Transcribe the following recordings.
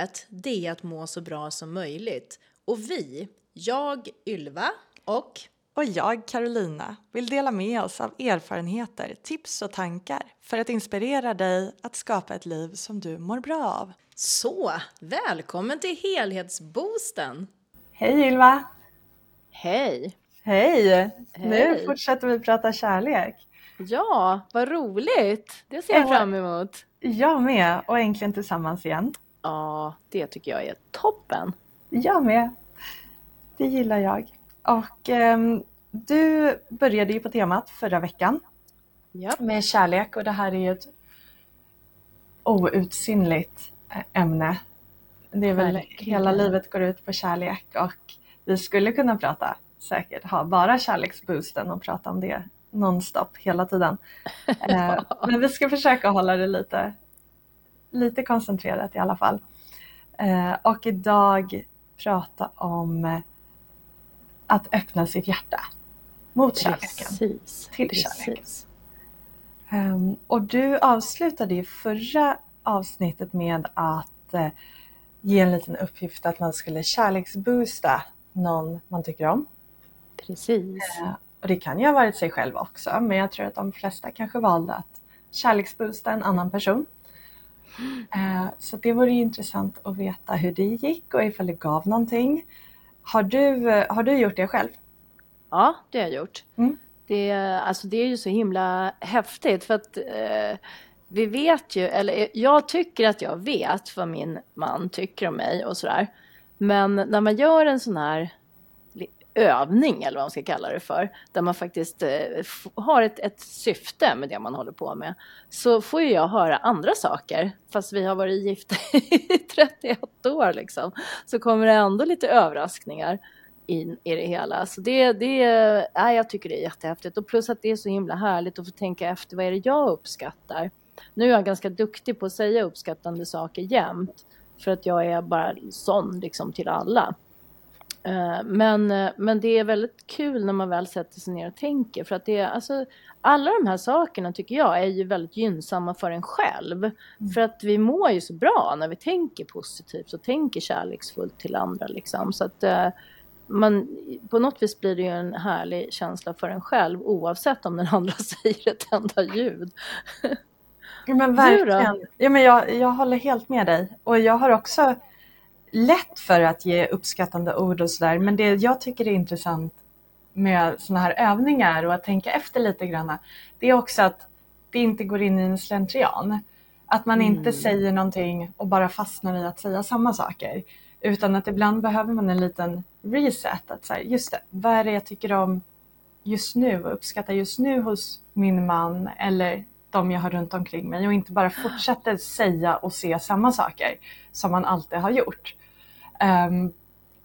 Livet, det är att må så bra som möjligt. Och vi, jag Ylva och och jag, Carolina, vill dela med oss av erfarenheter, tips och tankar för att inspirera dig att skapa ett liv som du mår bra av. Så, välkommen till Helhetsboosten! Hej Ylva! Hej! Hej! Hej. Nu fortsätter vi prata kärlek. Ja, vad roligt! Det ser jag fram emot. Jag med, och äntligen tillsammans igen. Ja, det tycker jag är toppen. Jag med. Det gillar jag. Och eh, du började ju på temat förra veckan yep. med kärlek och det här är ju ett outsinligt ämne. Det är väl Verkligen. hela livet går ut på kärlek och vi skulle kunna prata säkert ha bara kärleksboosten och prata om det nonstop hela tiden. Eh, men vi ska försöka hålla det lite, lite koncentrerat i alla fall. Eh, och idag prata om att öppna sitt hjärta mot kärleken. Precis, till kärleken. Um, och du avslutade ju förra avsnittet med att uh, ge en liten uppgift att man skulle kärleksboosta någon man tycker om. Precis. Uh, och det kan ju ha varit sig själv också, men jag tror att de flesta kanske valde att kärleksboosta en annan person. Uh, så det vore intressant att veta hur det gick och ifall det gav någonting. Har du, har du gjort det själv? Ja, det har jag gjort. Mm. Det, alltså det är ju så himla häftigt för att eh, vi vet ju, eller jag tycker att jag vet vad min man tycker om mig och sådär. Men när man gör en sån här övning eller vad man ska kalla det för, där man faktiskt eh, har ett, ett syfte med det man håller på med, så får ju jag höra andra saker, fast vi har varit gifta i 31 år liksom, så kommer det ändå lite överraskningar in i det hela. Så det, det, ja, jag tycker det är jättehäftigt och plus att det är så himla härligt att få tänka efter vad är det jag uppskattar. Nu är jag ganska duktig på att säga uppskattande saker jämt för att jag är bara sån liksom till alla. Eh, men, eh, men det är väldigt kul när man väl sätter sig ner och tänker för att det är alltså alla de här sakerna tycker jag är ju väldigt gynnsamma för en själv. Mm. För att vi mår ju så bra när vi tänker positivt och tänker kärleksfullt till andra liksom. Så att eh, man, på något vis blir det ju en härlig känsla för en själv oavsett om den andra säger ett enda ljud. Ja men verkligen. Ja, men jag, jag håller helt med dig och jag har också lätt för att ge uppskattande ord och sådär. Men det jag tycker är intressant med sådana här övningar och att tänka efter lite grann. Det är också att det inte går in i en slentrian. Att man mm. inte säger någonting och bara fastnar i att säga samma saker. Utan att ibland behöver man en liten reset. Att säga, just det, vad är det jag tycker om just nu och uppskattar just nu hos min man eller de jag har runt omkring mig och inte bara fortsätter säga och se samma saker som man alltid har gjort. Um,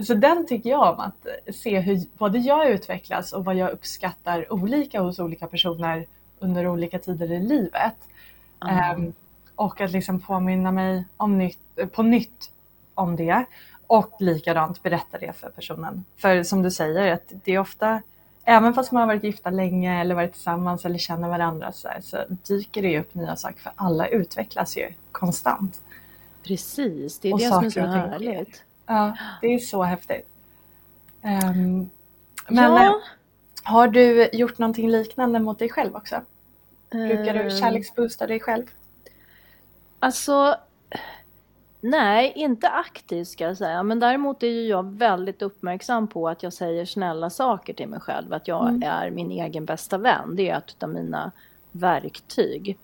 så den tycker jag om att se hur både jag utvecklas och vad jag uppskattar olika hos olika personer under olika tider i livet. Mm. Um, och att liksom påminna mig om nytt, på nytt om det och likadant berätta det för personen. För som du säger, att det är ofta, även fast man har varit gifta länge eller varit tillsammans eller känner varandra så, här, så dyker det upp nya saker för alla utvecklas ju konstant. Precis, det är och det som är så härligt. Ja, det är så häftigt. Um, men ja. Har du gjort någonting liknande mot dig själv också? Brukar du ehm. kärleksboosta dig själv? Alltså, nej, inte aktivt ska jag säga. Men däremot är ju jag väldigt uppmärksam på att jag säger snälla saker till mig själv. Att jag mm. är min egen bästa vän. Det är ett av mina verktyg.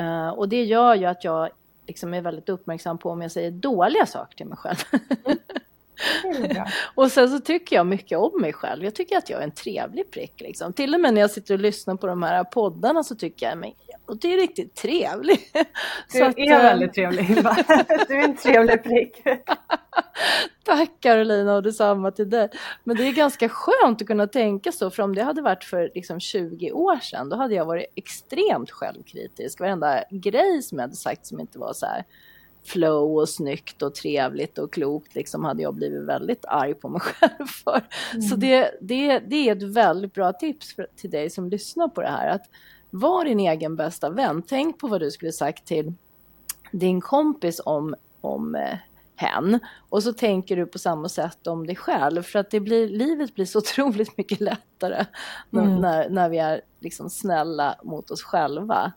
Uh, och det gör ju att jag liksom är väldigt uppmärksam på om jag säger dåliga saker till mig själv. och sen så tycker jag mycket om mig själv. Jag tycker att jag är en trevlig prick. Liksom. Till och med när jag sitter och lyssnar på de här poddarna så tycker jag mig och det är riktigt trevlig. Du så är att, eh, väldigt trevlig Ylva. Du är en trevlig prick. Tack Carolina och detsamma till dig. Men det är ganska skönt att kunna tänka så, för om det hade varit för liksom 20 år sedan, då hade jag varit extremt självkritisk. Varenda grej som jag hade sagt som inte var så här flow och snyggt och trevligt och klokt liksom hade jag blivit väldigt arg på mig själv för. Mm. Så det, det, det är ett väldigt bra tips för, till dig som lyssnar på det här. Att var din egen bästa vän. Tänk på vad du skulle sagt till din kompis om om eh, hen. Och så tänker du på samma sätt om dig själv för att det blir, livet blir så otroligt mycket lättare mm. när, när vi är liksom snälla mot oss själva.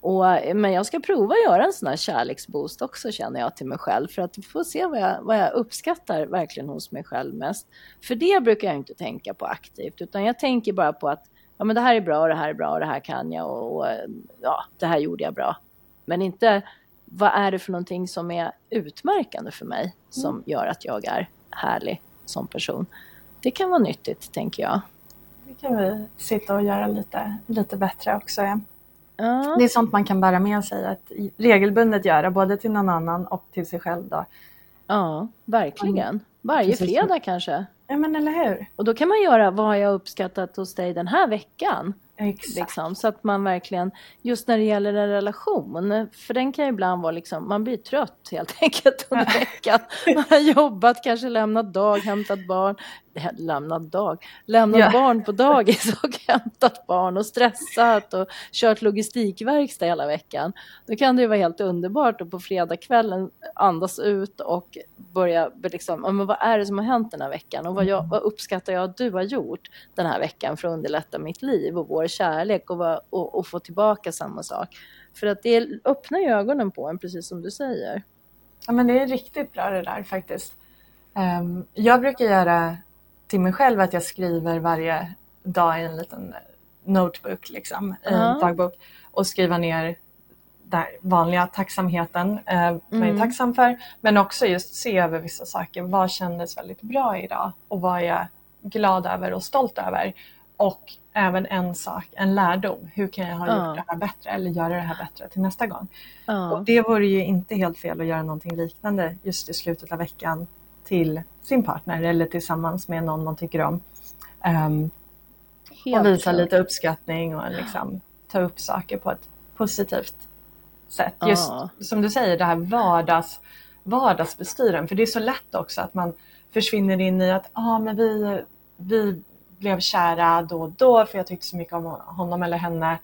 Och, men jag ska prova att göra en sån här kärleksboost också känner jag till mig själv för att få se vad jag, vad jag uppskattar verkligen hos mig själv mest. För det brukar jag inte tänka på aktivt utan jag tänker bara på att ja, men det här är bra och det här är bra och det här kan jag och, och ja, det här gjorde jag bra. Men inte vad är det för någonting som är utmärkande för mig som mm. gör att jag är härlig som person. Det kan vara nyttigt tänker jag. Det kan vi sitta och göra lite, lite bättre också. Ja. Det är sånt man kan bära med sig att regelbundet göra både till någon annan och till sig själv. Då. Ja, verkligen. Varje Precis. fredag kanske. Ja men eller hur. Och då kan man göra vad har jag uppskattat hos dig den här veckan? Exakt. Liksom, så att man verkligen, just när det gäller en relation, för den kan ju ibland vara liksom, man blir trött helt enkelt under veckan. Man har jobbat, kanske lämnat dag, hämtat barn, lämnat dag, lämnat ja. barn på dagis och hämtat barn och stressat och kört logistikverkstad hela veckan. Då kan det ju vara helt underbart att på fredagskvällen andas ut och börja liksom, men vad är det som har hänt den här veckan och vad, jag, vad uppskattar jag att du har gjort den här veckan för att underlätta mitt liv och vår kärlek och, vad, och, och få tillbaka samma sak. För att det öppnar ju ögonen på en, precis som du säger. Ja, men det är riktigt bra det där faktiskt. Um, jag brukar göra till mig själv att jag skriver varje dag i en liten notebook, liksom, uh -huh. dagbok och skriva ner den vanliga tacksamheten, eh, mm. vad jag är tacksam för, men också just se över vissa saker. Vad kändes väldigt bra idag och vad är jag glad över och stolt över? Och även en sak, en lärdom. Hur kan jag ha gjort det här bättre eller göra det här bättre till nästa gång? Och det vore ju inte helt fel att göra någonting liknande just i slutet av veckan till sin partner eller tillsammans med någon man tycker om. Um, och visa lite uppskattning och liksom ta upp saker på ett positivt sätt. Just som du säger, det här vardags, vardagsbestyren. För det är så lätt också att man försvinner in i att ah, men vi, vi blev kära då och då för jag tyckte så mycket om honom eller henne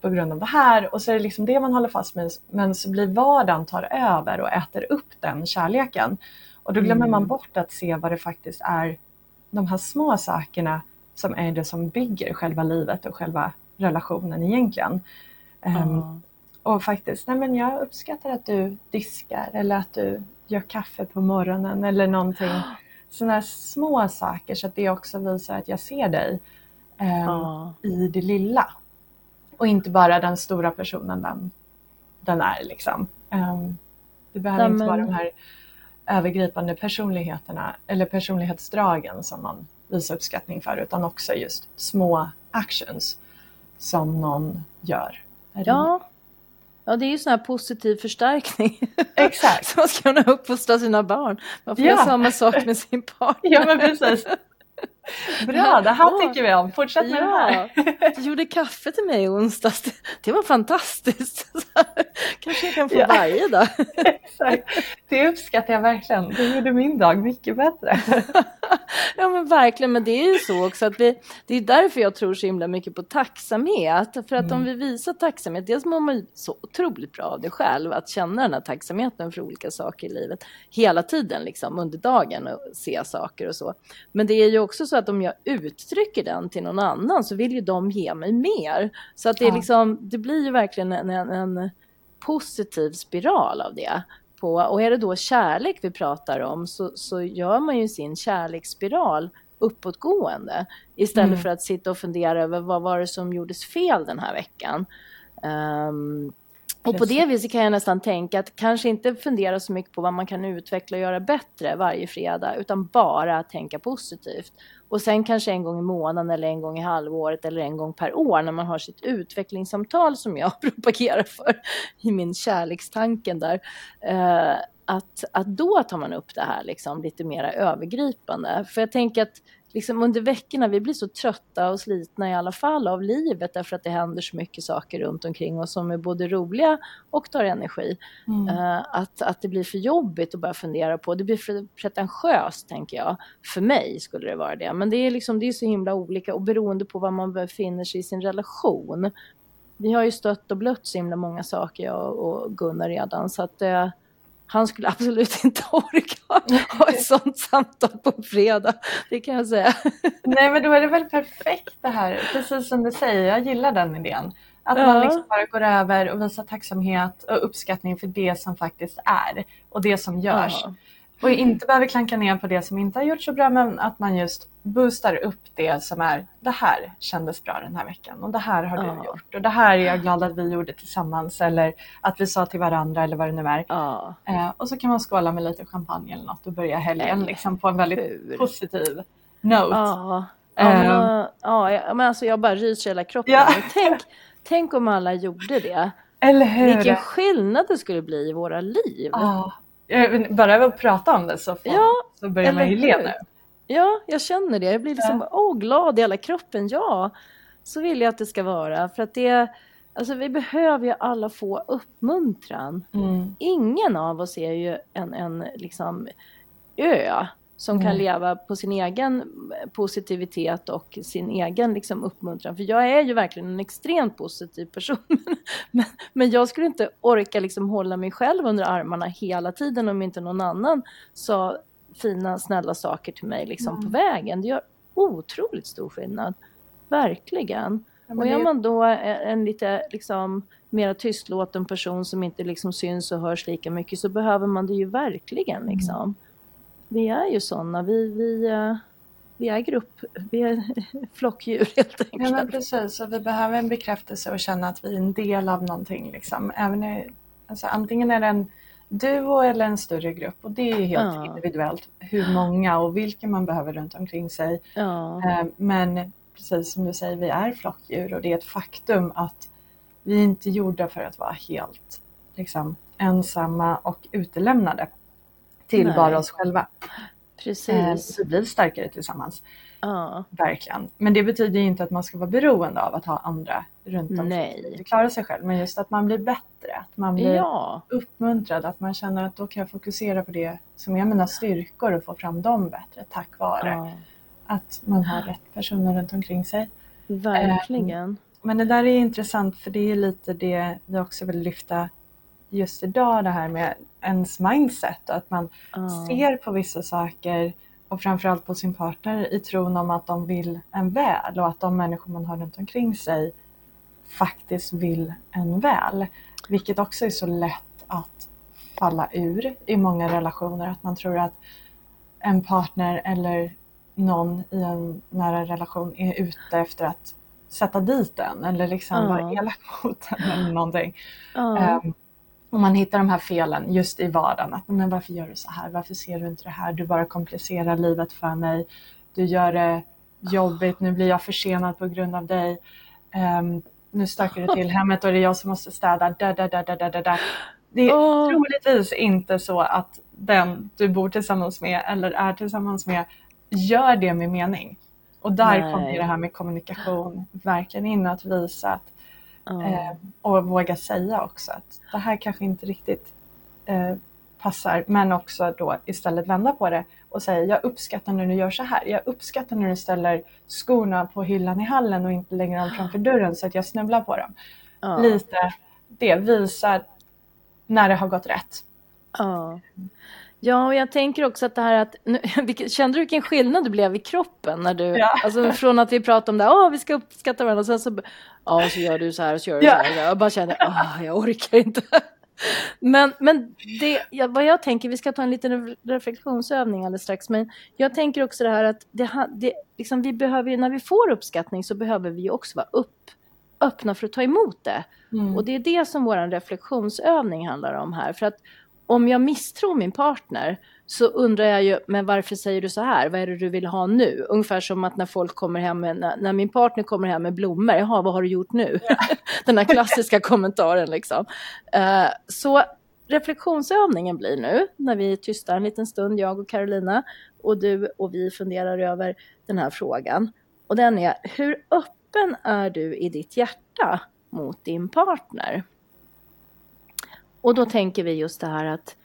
på grund av det här och så är det liksom det man håller fast med men så blir vardagen tar över och äter upp den kärleken. Och då glömmer mm. man bort att se vad det faktiskt är, de här små sakerna som är det som bygger själva livet och själva relationen egentligen. Mm. Um, och faktiskt, nej men jag uppskattar att du diskar eller att du gör kaffe på morgonen eller någonting. Sådana små saker så att det också visar att jag ser dig um, mm. i det lilla. Och inte bara den stora personen den, den är liksom. Um, det behöver ja, inte vara de här övergripande personligheterna eller personlighetsdragen som man visar uppskattning för utan också just små actions som någon gör. Ja. Ja, det är ju sån här positiv förstärkning. Exakt. Så man ska kunna uppfostra sina barn. Man får ja. göra samma sak med sin partner. Ja, men precis. Bra, det här tycker vi om. Fortsätt med ja, det här. Du gjorde kaffe till mig i onsdags. Det var fantastiskt. Kanske jag kan få ja. varje dag. Exakt. Det uppskattar jag verkligen. Det gjorde min dag mycket bättre. ja men verkligen, men det är ju så också att vi, det är därför jag tror så himla mycket på tacksamhet. För att mm. om vi visar tacksamhet, dels mår man så otroligt bra av det själv, att känna den här tacksamheten för olika saker i livet hela tiden liksom under dagen och se saker och så. Men det är ju också så att om jag uttrycker den till någon annan så vill ju de ge mig mer. Så att det, är liksom, det blir ju verkligen en, en, en positiv spiral av det. På, och är det då kärlek vi pratar om så, så gör man ju sin kärleksspiral uppåtgående istället mm. för att sitta och fundera över vad var det som gjordes fel den här veckan. Um, och på det viset kan jag nästan tänka att kanske inte fundera så mycket på vad man kan utveckla och göra bättre varje fredag, utan bara tänka positivt. Och sen kanske en gång i månaden eller en gång i halvåret eller en gång per år när man har sitt utvecklingssamtal som jag propagerar för i min kärlekstanken där. Eh, att, att då tar man upp det här liksom lite mer övergripande. För jag tänker att liksom under veckorna, vi blir så trötta och slitna i alla fall av livet därför att det händer så mycket saker runt omkring oss som är både roliga och tar energi. Mm. Uh, att, att det blir för jobbigt att bara fundera på, det blir för pretentiöst tänker jag. För mig skulle det vara det. Men det är, liksom, det är så himla olika och beroende på var man befinner sig i sin relation. Vi har ju stött och blött så himla många saker jag och Gunnar redan så att uh, han skulle absolut inte orka ha ett sånt samtal på fredag. Det kan jag säga. Nej men då är det väl perfekt det här, precis som du säger, jag gillar den idén. Att ja. man liksom bara går över och visar tacksamhet och uppskattning för det som faktiskt är och det som görs. Ja. Och inte behöver klanka ner på det som inte har gjort så bra men att man just boostar upp det som är det här kändes bra den här veckan och det här har du ja. gjort och det här är jag glad att vi gjorde tillsammans eller att vi sa till varandra eller vad det nu är. Ja. Eh, och så kan man skåla med lite champagne eller något och börja helgen liksom på en väldigt hur? positiv note. Ja. Ja, men, uh, ja, men alltså jag bara ryser hela kroppen. Ja. Tänk, tänk om alla gjorde det. Eller hur? Vilken skillnad det skulle bli i våra liv. Ja. Bara att prata om det så, får, ja, så börjar man ju le nu. Ja, jag känner det. Jag blir liksom ja. åh, glad i hela kroppen. Ja, så vill jag att det ska vara. För att det, alltså vi behöver ju alla få uppmuntran. Mm. Ingen av oss är ju en, en liksom ö som mm. kan leva på sin egen positivitet och sin egen liksom, uppmuntran. För jag är ju verkligen en extremt positiv person. men, men jag skulle inte orka liksom, hålla mig själv under armarna hela tiden om inte någon annan sa fina, snälla saker till mig liksom, mm. på vägen. Det gör otroligt stor skillnad. Verkligen. Ja, och är man då en lite liksom, mer tystlåten person som inte liksom syns och hörs lika mycket så behöver man det ju verkligen. Mm. Liksom. Mm vi är ju sådana. Vi, vi, eh, vi är grupp, vi är flockdjur helt enkelt. Ja men precis, och vi behöver en bekräftelse och känna att vi är en del av någonting. Liksom. Även alltså, antingen är det en duo eller en större grupp och det är helt ja. individuellt hur många och vilka man behöver runt omkring sig. Ja. Eh, men precis som du säger, vi är flockdjur och det är ett faktum att vi är inte gjorda för att vara helt liksom, ensamma och utelämnade till Nej. bara oss själva. Precis. Eh, vi blir starkare tillsammans. Ja. Verkligen. Men det betyder inte att man ska vara beroende av att ha andra runt omkring sig. klara sig själv. Men just att man blir bättre, att man blir ja. uppmuntrad, att man känner att då kan jag fokusera på det som är mina styrkor och få fram dem bättre tack vare ja. att man har rätt personer runt omkring sig. Verkligen. Eh, men det där är intressant för det är lite det vi också vill lyfta just idag det här med ens mindset och att man oh. ser på vissa saker och framförallt på sin partner i tron om att de vill en väl och att de människor man har runt omkring sig faktiskt vill en väl. Vilket också är så lätt att falla ur i många relationer. Att man tror att en partner eller någon i en nära relation är ute efter att sätta dit en eller liksom uh. vara elak mot en eller någonting. Uh. Um, och man hittar de här felen just i vardagen. Att, men varför gör du så här? Varför ser du inte det här? Du bara komplicerar livet för mig. Du gör det jobbigt. Nu blir jag försenad på grund av dig. Um, nu stökar det till hemmet och det är jag som måste städa. Da, da, da, da, da, da. Det är oh. troligtvis inte så att den du bor tillsammans med eller är tillsammans med gör det med mening. Och där Nej. kommer det här med kommunikation verkligen in att visa att Eh, och våga säga också att det här kanske inte riktigt eh, passar men också då istället vända på det och säga jag uppskattar när du gör så här. Jag uppskattar när du ställer skorna på hyllan i hallen och inte lägger dem framför dörren så att jag snubblar på dem. Ja. Lite det visar när det har gått rätt. Ja. Ja, och jag tänker också att det här att, nu, kände du vilken skillnad det blev i kroppen när du, ja. alltså från att vi pratade om det, åh vi ska uppskatta varandra, och sen så, ja så gör du så här och så gör du ja. så här, jag bara kände, åh jag orkar inte. Men, men det, vad jag tänker, vi ska ta en liten reflektionsövning alldeles strax, men jag tänker också det här att det, det, liksom, vi behöver, när vi får uppskattning så behöver vi också vara upp, öppna för att ta emot det. Mm. Och det är det som vår reflektionsövning handlar om här. För att om jag misstror min partner så undrar jag ju, men varför säger du så här? Vad är det du vill ha nu? Ungefär som att när folk kommer hem med, när, när min partner kommer hem med blommor, jaha, vad har du gjort nu? Ja. Den här klassiska kommentaren liksom. Uh, så reflektionsövningen blir nu, när vi är tysta en liten stund, jag och Carolina, och du och vi funderar över den här frågan. Och den är, hur öppen är du i ditt hjärta mot din partner? Och då tänker vi just det här att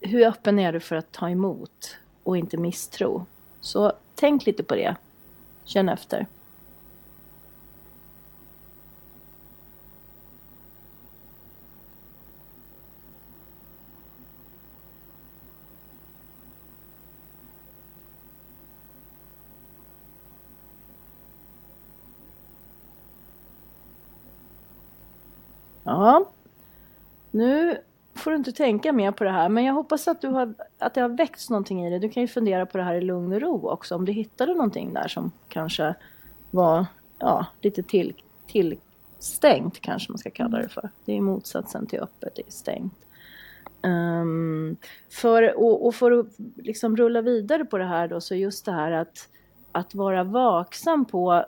hur öppen är du för att ta emot och inte misstro? Så tänk lite på det. Känn efter. Ja, nu får du inte tänka mer på det här, men jag hoppas att, du har, att det har väckts någonting i dig. Du kan ju fundera på det här i lugn och ro också, om du hittade någonting där som kanske var ja, lite till, tillstängt, kanske man ska kalla det för. Det är motsatsen till öppet, det är stängt. Um, för, och, och, för att liksom rulla vidare på det här då, så just det här att, att vara vaksam på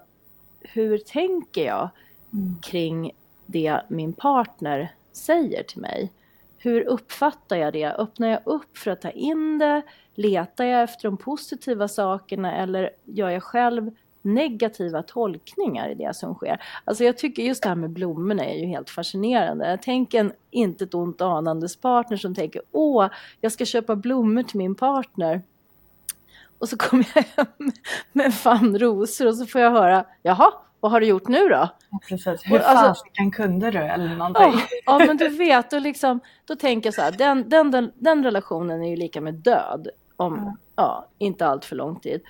hur tänker jag mm. kring det min partner säger till mig? Hur uppfattar jag det? Öppnar jag upp för att ta in det? Letar jag efter de positiva sakerna eller gör jag själv negativa tolkningar i det som sker. Alltså jag tycker just det här med blommorna är ju helt fascinerande. Tänk en inte ett ont anandes partner som tänker åh, jag ska köpa blommor till min partner. Och så kommer jag hem med en famn rosor och så får jag höra, jaha, vad har du gjort nu då? precis, hur alltså, fasiken kunde du eller någonting? Ja, ja, men du vet, och liksom, då tänker jag så här, den, den, den, den relationen är ju lika med död om ja. ja inte allt för lång tid.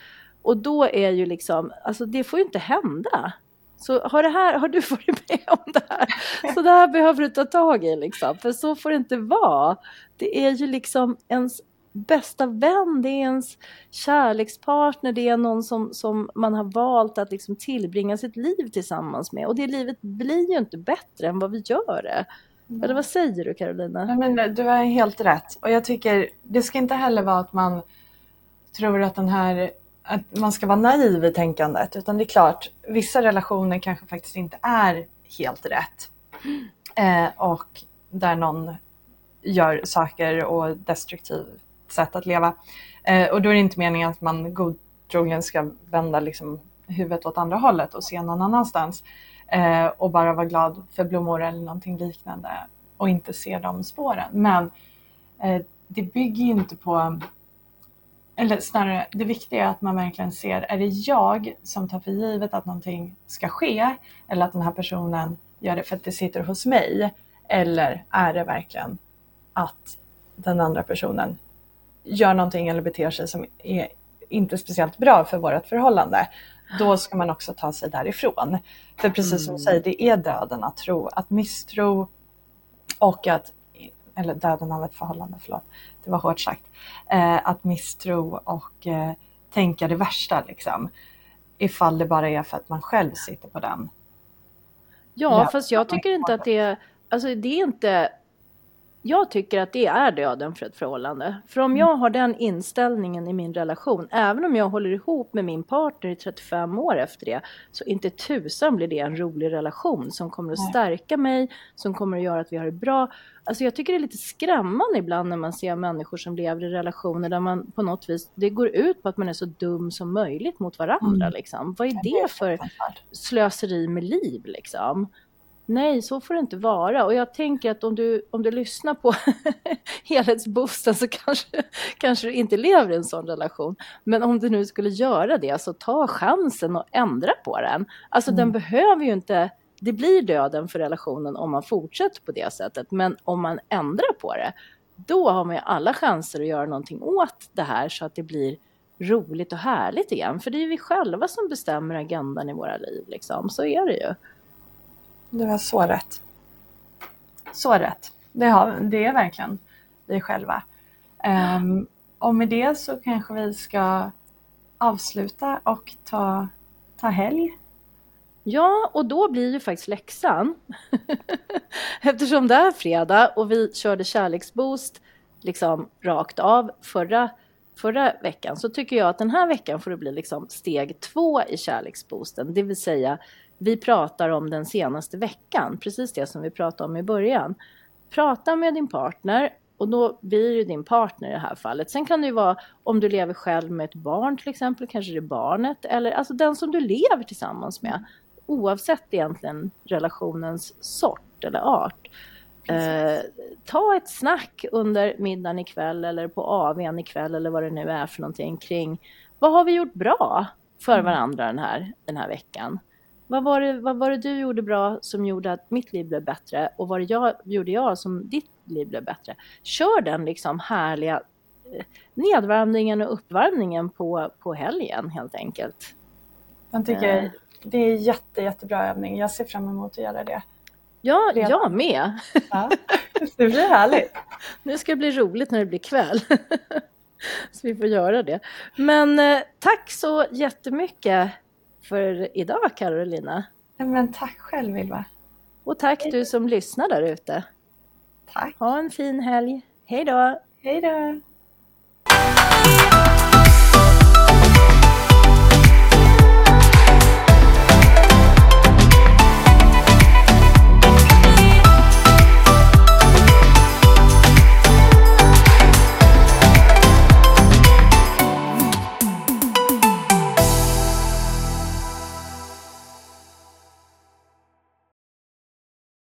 Och då är ju liksom, alltså det får ju inte hända. Så har, det här, har du varit med om det här? Så det här behöver du ta tag i liksom, för så får det inte vara. Det är ju liksom ens bästa vän, det är ens kärlekspartner, det är någon som, som man har valt att liksom tillbringa sitt liv tillsammans med. Och det livet blir ju inte bättre än vad vi gör det. Mm. Eller vad säger du Carolina? Ja, men du har helt rätt. Och jag tycker, det ska inte heller vara att man tror att den här att man ska vara naiv i tänkandet utan det är klart, vissa relationer kanske faktiskt inte är helt rätt. Eh, och där någon gör saker och destruktivt sätt att leva. Eh, och då är det inte meningen att man godtrogen ska vända liksom huvudet åt andra hållet och se någon annanstans eh, och bara vara glad för blommor eller någonting liknande och inte se de spåren. Men eh, det bygger ju inte på eller snarare det viktiga är att man verkligen ser, är det jag som tar för givet att någonting ska ske eller att den här personen gör det för att det sitter hos mig? Eller är det verkligen att den andra personen gör någonting eller beter sig som är inte speciellt bra för vårt förhållande? Då ska man också ta sig därifrån. För precis som du mm. säger, det är döden att tro, att misstro och att eller döden av ett förhållande, förlåt, det var hårt sagt, eh, att misstro och eh, tänka det värsta liksom. Ifall det bara är för att man själv sitter på den. Ja, ja fast jag tycker inte att det är, alltså det är inte jag tycker att det är döden för ett förhållande. För om mm. jag har den inställningen i min relation, även om jag håller ihop med min partner i 35 år efter det, så inte tusan blir det en rolig relation som kommer att stärka mig, som kommer att göra att vi har det bra. Alltså jag tycker det är lite skrämmande ibland när man ser människor som lever i relationer där man på något vis, det går ut på att man är så dum som möjligt mot varandra mm. liksom. Vad är det för slöseri med liv liksom? Nej, så får det inte vara. Och jag tänker att om du, om du lyssnar på helhetsboosten så kanske, kanske du inte lever i en sån relation. Men om du nu skulle göra det, så ta chansen och ändra på den. Alltså mm. den behöver ju inte, det blir döden för relationen om man fortsätter på det sättet. Men om man ändrar på det, då har man ju alla chanser att göra någonting åt det här så att det blir roligt och härligt igen. För det är ju vi själva som bestämmer agendan i våra liv. Liksom. Så är det ju. Du har så rätt. Så rätt. Det, har, det är verkligen vi själva. Um, och med det så kanske vi ska avsluta och ta, ta helg. Ja, och då blir ju faktiskt läxan, eftersom det är fredag och vi körde kärleksboost liksom rakt av förra, förra veckan, så tycker jag att den här veckan får det bli liksom steg två i kärleksboosten, det vill säga vi pratar om den senaste veckan, precis det som vi pratade om i början. Prata med din partner och då blir det din partner i det här fallet. Sen kan det ju vara om du lever själv med ett barn till exempel, kanske det är barnet eller alltså den som du lever tillsammans med. Oavsett egentligen relationens sort eller art. Eh, ta ett snack under middagen ikväll eller på AWn ikväll eller vad det nu är för någonting kring vad har vi gjort bra för mm. varandra den här, den här veckan? Vad var, det, vad var det du gjorde bra som gjorde att mitt liv blev bättre och vad jag, gjorde jag som ditt liv blev bättre? Kör den liksom härliga eh, nedvärmningen och uppvärmningen på, på helgen helt enkelt. Jag tycker uh. det är jätte, jättebra övning. Jag ser fram emot att göra det. Ja, Redan. jag med. Ja, det blir härligt. Nu ska det bli roligt när det blir kväll. Så vi får göra det. Men eh, tack så jättemycket för idag Carolina. Men tack själv Ylva. Och tack du som lyssnar där ute. Tack. Ha en fin helg. Hej då. Hej då.